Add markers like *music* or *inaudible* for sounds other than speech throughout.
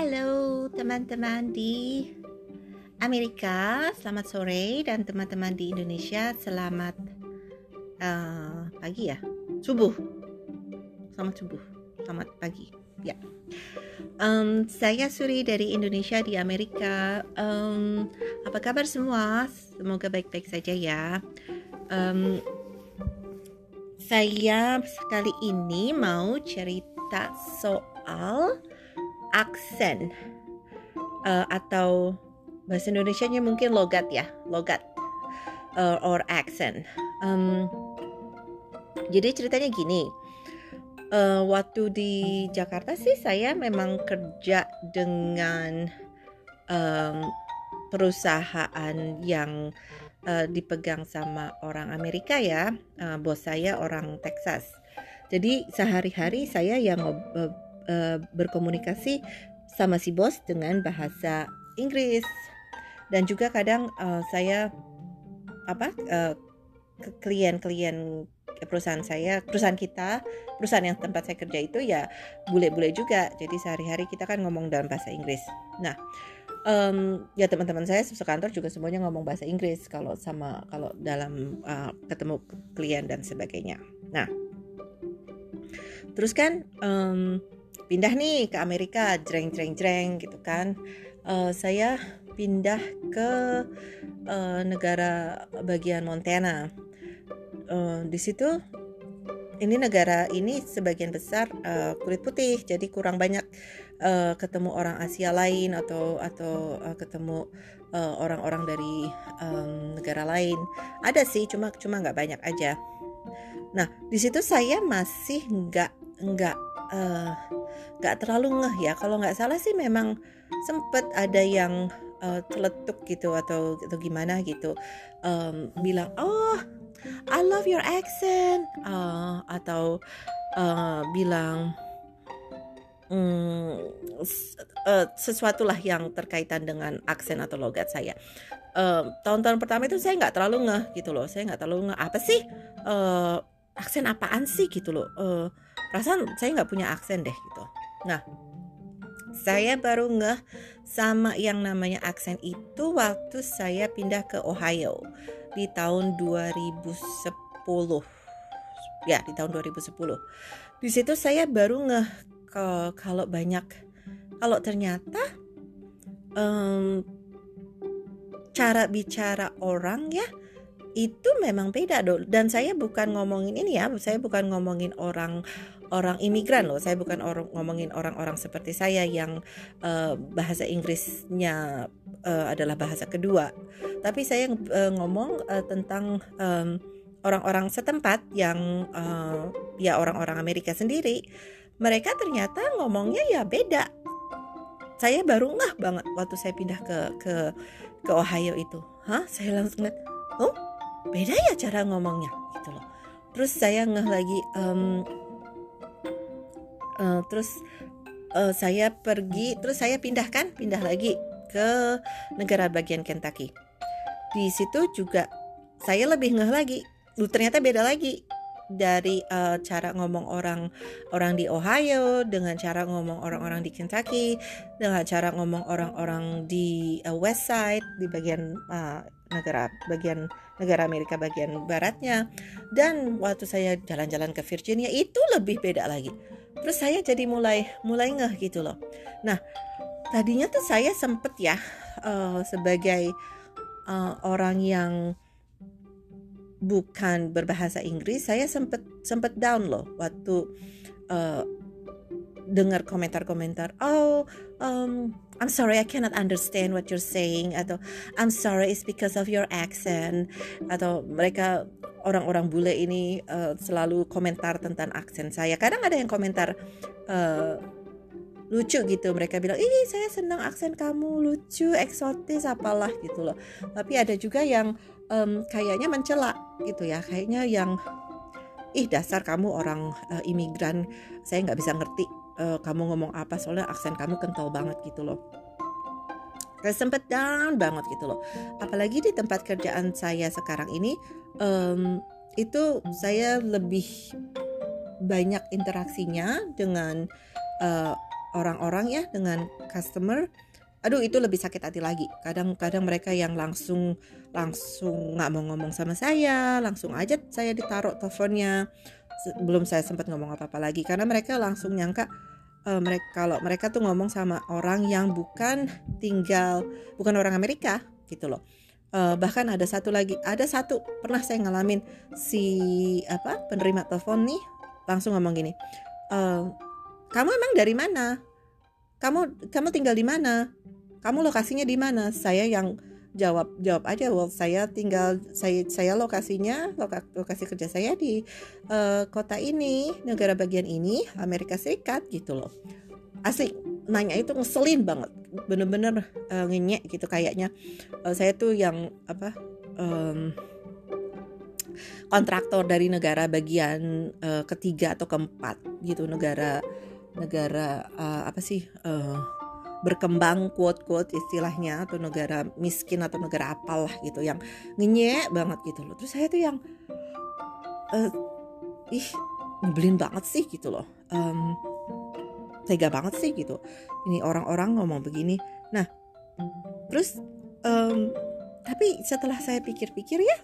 Halo teman-teman di Amerika, selamat sore dan teman-teman di Indonesia selamat uh, pagi ya, subuh. Selamat subuh, selamat pagi. Ya, um, saya Suri dari Indonesia di Amerika. Um, apa kabar semua? Semoga baik-baik saja ya. Um, saya kali ini mau cerita soal aksen uh, atau bahasa Indonesia-nya mungkin logat ya, logat uh, or accent. Um, jadi ceritanya gini, uh, waktu di Jakarta sih saya memang kerja dengan um, perusahaan yang uh, dipegang sama orang Amerika ya, uh, bos saya orang Texas. Jadi sehari-hari saya yang uh, berkomunikasi sama si bos dengan bahasa Inggris. Dan juga kadang uh, saya apa uh, klien-klien perusahaan saya perusahaan kita perusahaan yang tempat saya kerja itu ya bule-bule juga. Jadi sehari-hari kita kan ngomong dalam bahasa Inggris. Nah um, ya teman-teman saya sekantor juga semuanya ngomong bahasa Inggris kalau sama kalau dalam uh, ketemu klien dan sebagainya. Nah terus kan um, pindah nih ke Amerika jreng jreng jreng gitu kan. Uh, saya pindah ke uh, negara bagian Montana. Uh, di situ ini negara ini sebagian besar uh, kulit putih jadi kurang banyak uh, ketemu orang Asia lain atau atau uh, ketemu orang-orang uh, dari um, negara lain. Ada sih cuma cuma nggak banyak aja. Nah di situ saya masih nggak nggak uh, nggak terlalu ngeh ya. Kalau nggak salah sih memang sempet ada yang uh, celetuk gitu atau atau gimana gitu. Um, bilang oh I love your accent. Uh, atau uh, bilang uh, sesuatu lah yang terkaitan dengan aksen atau logat saya. Tahun-tahun uh, pertama itu saya nggak terlalu ngeh gitu loh. Saya nggak terlalu ngeh apa sih? Uh, aksen apaan sih? gitu loh. Uh, perasaan saya nggak punya aksen deh gitu. Nah saya baru ngeh sama yang namanya aksen itu waktu saya pindah ke Ohio di tahun 2010 ya di tahun 2010 di situ saya baru ngeh ke kalau banyak kalau ternyata um, cara bicara orang ya itu memang beda dong dan saya bukan ngomongin ini ya saya bukan ngomongin orang orang imigran loh. Saya bukan orang ngomongin orang-orang seperti saya yang uh, bahasa Inggrisnya uh, adalah bahasa kedua. Tapi saya uh, ngomong uh, tentang um, orang-orang setempat yang uh, ya orang-orang Amerika sendiri mereka ternyata ngomongnya ya beda. Saya baru ngah banget waktu saya pindah ke ke ke Ohio itu. Hah? Saya langsung lihat oh beda ya cara ngomongnya gitu loh. Terus saya ngeh lagi um, uh, terus uh, saya pergi terus saya pindahkan pindah lagi ke negara bagian Kentucky. Di situ juga saya lebih ngeh lagi. Lu ternyata beda lagi dari uh, cara ngomong orang orang di Ohio dengan cara ngomong orang-orang di Kentucky dengan cara ngomong orang-orang di uh, West Side di bagian uh, negara bagian negara Amerika bagian baratnya. Dan waktu saya jalan-jalan ke Virginia itu lebih beda lagi terus saya jadi mulai mulai ngeh gitu loh nah tadinya tuh saya sempet ya uh, sebagai uh, orang yang bukan berbahasa Inggris, saya sempat sempat down loh waktu uh, dengar komentar-komentar. Oh, um, I'm sorry, I cannot understand what you're saying. Atau I'm sorry, it's because of your accent. Atau mereka orang-orang bule ini uh, selalu komentar tentang aksen saya. Kadang ada yang komentar. Uh, lucu gitu mereka bilang ih saya senang aksen kamu lucu eksotis apalah gitu loh tapi ada juga yang um, kayaknya mencela gitu ya kayaknya yang ih dasar kamu orang uh, imigran saya nggak bisa ngerti uh, kamu ngomong apa soalnya aksen kamu kental banget gitu loh. Kayak sempet down banget gitu loh. Apalagi di tempat kerjaan saya sekarang ini um, itu saya lebih banyak interaksinya dengan uh, orang-orang ya dengan customer. Aduh itu lebih sakit hati lagi. Kadang-kadang mereka yang langsung langsung nggak mau ngomong sama saya langsung aja saya ditaruh teleponnya. Belum saya sempat ngomong apa-apa lagi karena mereka langsung nyangka uh, mereka kalau mereka tuh ngomong sama orang yang bukan tinggal bukan orang Amerika gitu loh. Uh, bahkan ada satu lagi ada satu pernah saya ngalamin si apa penerima telepon nih langsung ngomong gini uh, kamu emang dari mana? Kamu kamu tinggal di mana? Kamu lokasinya di mana? Saya yang jawab jawab aja well saya tinggal saya saya lokasinya loka, lokasi kerja saya di uh, kota ini negara bagian ini Amerika Serikat gitu loh. Asik nanya itu ngeselin banget. Bener-bener uh, ngenyek gitu kayaknya. Uh, saya tuh yang apa um, kontraktor dari negara bagian uh, ketiga atau keempat gitu negara negara uh, apa sih uh, berkembang quote quote istilahnya atau negara miskin atau negara apalah gitu yang ngenyek banget gitu loh. Terus saya tuh yang uh, ih nyebelin banget sih gitu loh. Um, tega banget sih gitu. Ini orang-orang ngomong begini. Nah terus um, tapi setelah saya pikir-pikir ya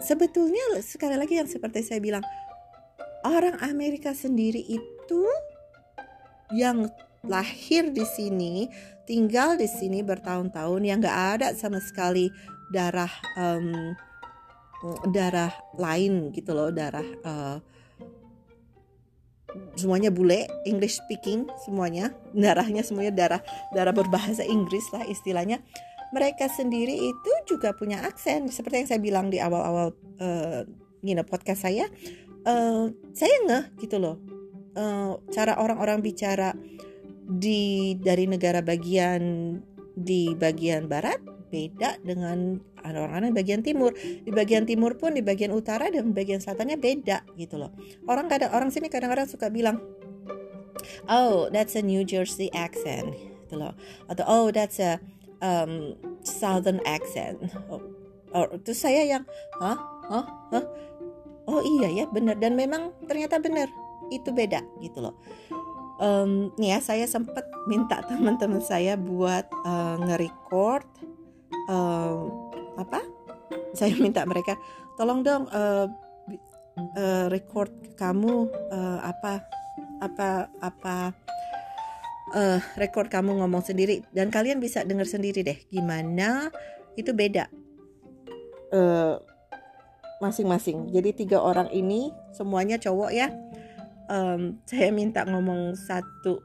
sebetulnya sekali lagi yang seperti saya bilang orang Amerika sendiri itu yang lahir di sini, tinggal di sini bertahun-tahun yang nggak ada sama sekali darah um, darah lain gitu loh, darah uh, semuanya bule, English speaking semuanya, *laughs* darahnya semuanya darah darah berbahasa Inggris lah istilahnya. Mereka sendiri itu juga punya aksen seperti yang saya bilang di awal-awal uh, you know, podcast saya uh, saya ngeh gitu loh uh, cara orang-orang bicara di dari negara bagian di bagian barat beda dengan orang-orang di bagian timur. Di bagian timur pun di bagian utara dan bagian selatannya beda gitu loh. Orang kadang orang sini kadang-kadang suka bilang, "Oh, that's a New Jersey accent." gitu loh. Atau "Oh, that's a um, southern accent." Oh, oh, itu saya yang, "Hah? Hah? Hah?" oh iya ya benar dan memang ternyata benar itu beda gitu loh um, nih ya saya sempat minta *laughs* teman-teman saya buat uh, nge-record uh, apa saya minta mereka tolong dong uh, uh, record kamu uh, apa apa apa uh, record kamu ngomong sendiri dan kalian bisa dengar sendiri deh gimana itu beda uh, masing-masing. Jadi tiga orang ini semuanya cowok ya. Um, saya minta ngomong satu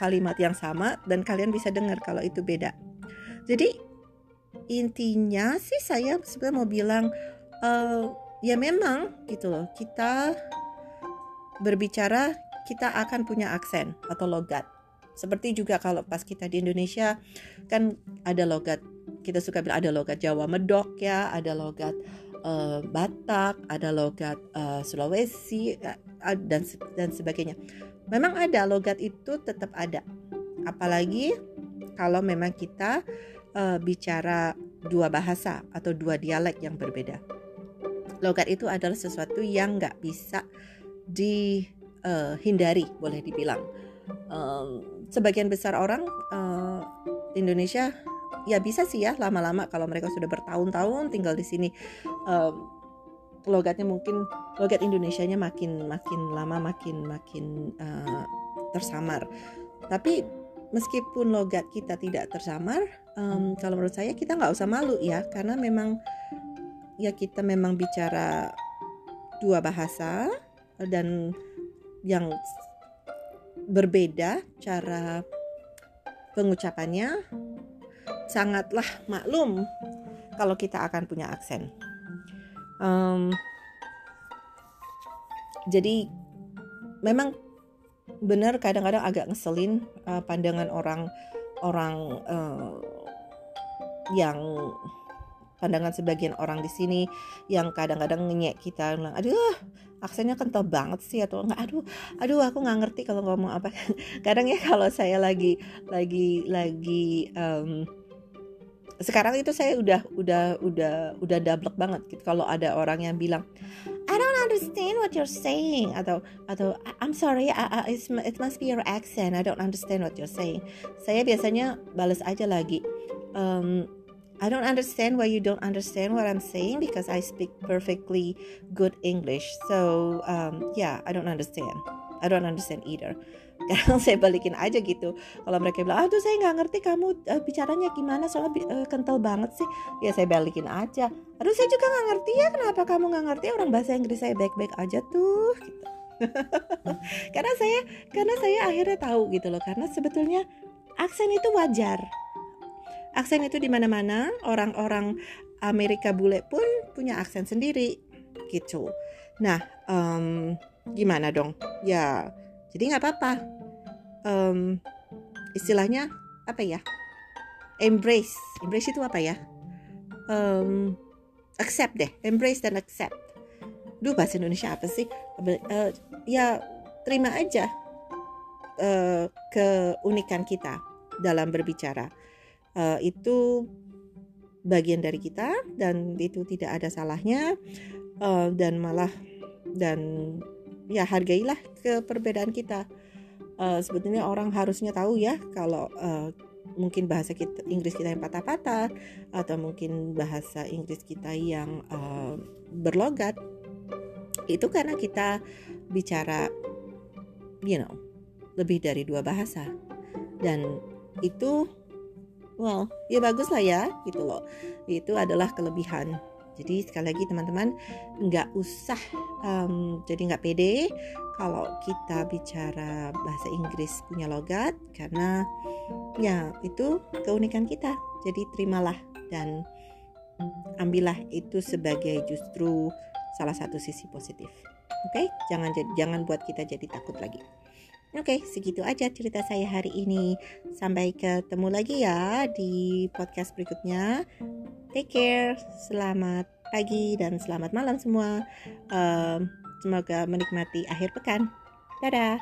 kalimat yang sama dan kalian bisa dengar kalau itu beda. Jadi intinya sih saya sebenarnya mau bilang uh, ya memang gitu loh kita berbicara kita akan punya aksen atau logat. Seperti juga kalau pas kita di Indonesia kan ada logat kita suka bilang ada logat Jawa medok ya, ada logat uh, Batak, ada logat uh, Sulawesi uh, dan dan sebagainya. Memang ada logat itu tetap ada. Apalagi kalau memang kita uh, bicara dua bahasa atau dua dialek yang berbeda. Logat itu adalah sesuatu yang nggak bisa dihindari, boleh dibilang. Um, sebagian besar orang uh, Indonesia ya bisa sih ya lama-lama kalau mereka sudah bertahun-tahun tinggal di sini um, logatnya mungkin logat Indonesianya makin makin lama makin makin uh, tersamar. Tapi meskipun logat kita tidak tersamar um, kalau menurut saya kita nggak usah malu ya karena memang ya kita memang bicara dua bahasa dan yang berbeda cara pengucapannya sangatlah maklum kalau kita akan punya aksen. Um, jadi memang benar kadang-kadang agak ngeselin uh, pandangan orang orang uh, yang pandangan sebagian orang di sini yang kadang-kadang ngenyek kita bilang aduh aksennya kental banget sih atau enggak aduh aduh aku nggak ngerti kalau ngomong apa *laughs* kadang ya kalau saya lagi lagi lagi um, sekarang itu saya udah udah udah udah double banget gitu. kalau ada orang yang bilang I don't understand what you're saying atau atau I'm sorry I, I, it must be your accent I don't understand what you're saying. Saya biasanya balas aja lagi um, I don't understand why you don't understand what I'm saying because I speak perfectly good English. So um, yeah I don't understand. I don't understand either kadang *laughs* saya balikin aja gitu. Kalau mereka bilang aduh saya nggak ngerti kamu uh, bicaranya gimana soalnya uh, kental banget sih. Ya saya balikin aja. Aduh saya juga nggak ngerti ya kenapa kamu nggak ngerti? Orang bahasa Inggris saya baik-baik aja tuh. Gitu. *laughs* karena saya karena saya akhirnya tahu gitu loh karena sebetulnya aksen itu wajar. Aksen itu di mana-mana orang-orang Amerika bule pun punya aksen sendiri gitu. Nah um, gimana dong? Ya jadi nggak apa-apa. Um, istilahnya apa ya? Embrace. Embrace itu apa ya? Um, accept deh. Embrace dan accept. Duh bahasa Indonesia apa sih? Uh, ya terima aja uh, keunikan kita dalam berbicara. Uh, itu bagian dari kita dan itu tidak ada salahnya. Uh, dan malah dan ya hargailah ke perbedaan kita. Uh, sebetulnya orang harusnya tahu ya kalau uh, mungkin bahasa kita Inggris kita yang patah-patah atau mungkin bahasa Inggris kita yang uh, berlogat. Itu karena kita bicara you know lebih dari dua bahasa. Dan itu well ya bagus lah ya gitu loh. Itu adalah kelebihan jadi sekali lagi teman-teman nggak usah um, jadi nggak pede kalau kita bicara bahasa Inggris punya logat karena ya itu keunikan kita. Jadi terimalah dan ambillah itu sebagai justru salah satu sisi positif. Oke, okay? jangan jangan buat kita jadi takut lagi. Oke, okay, segitu aja cerita saya hari ini. Sampai ketemu lagi ya di podcast berikutnya. Take care, selamat pagi dan selamat malam semua. Um, semoga menikmati akhir pekan. Dadah.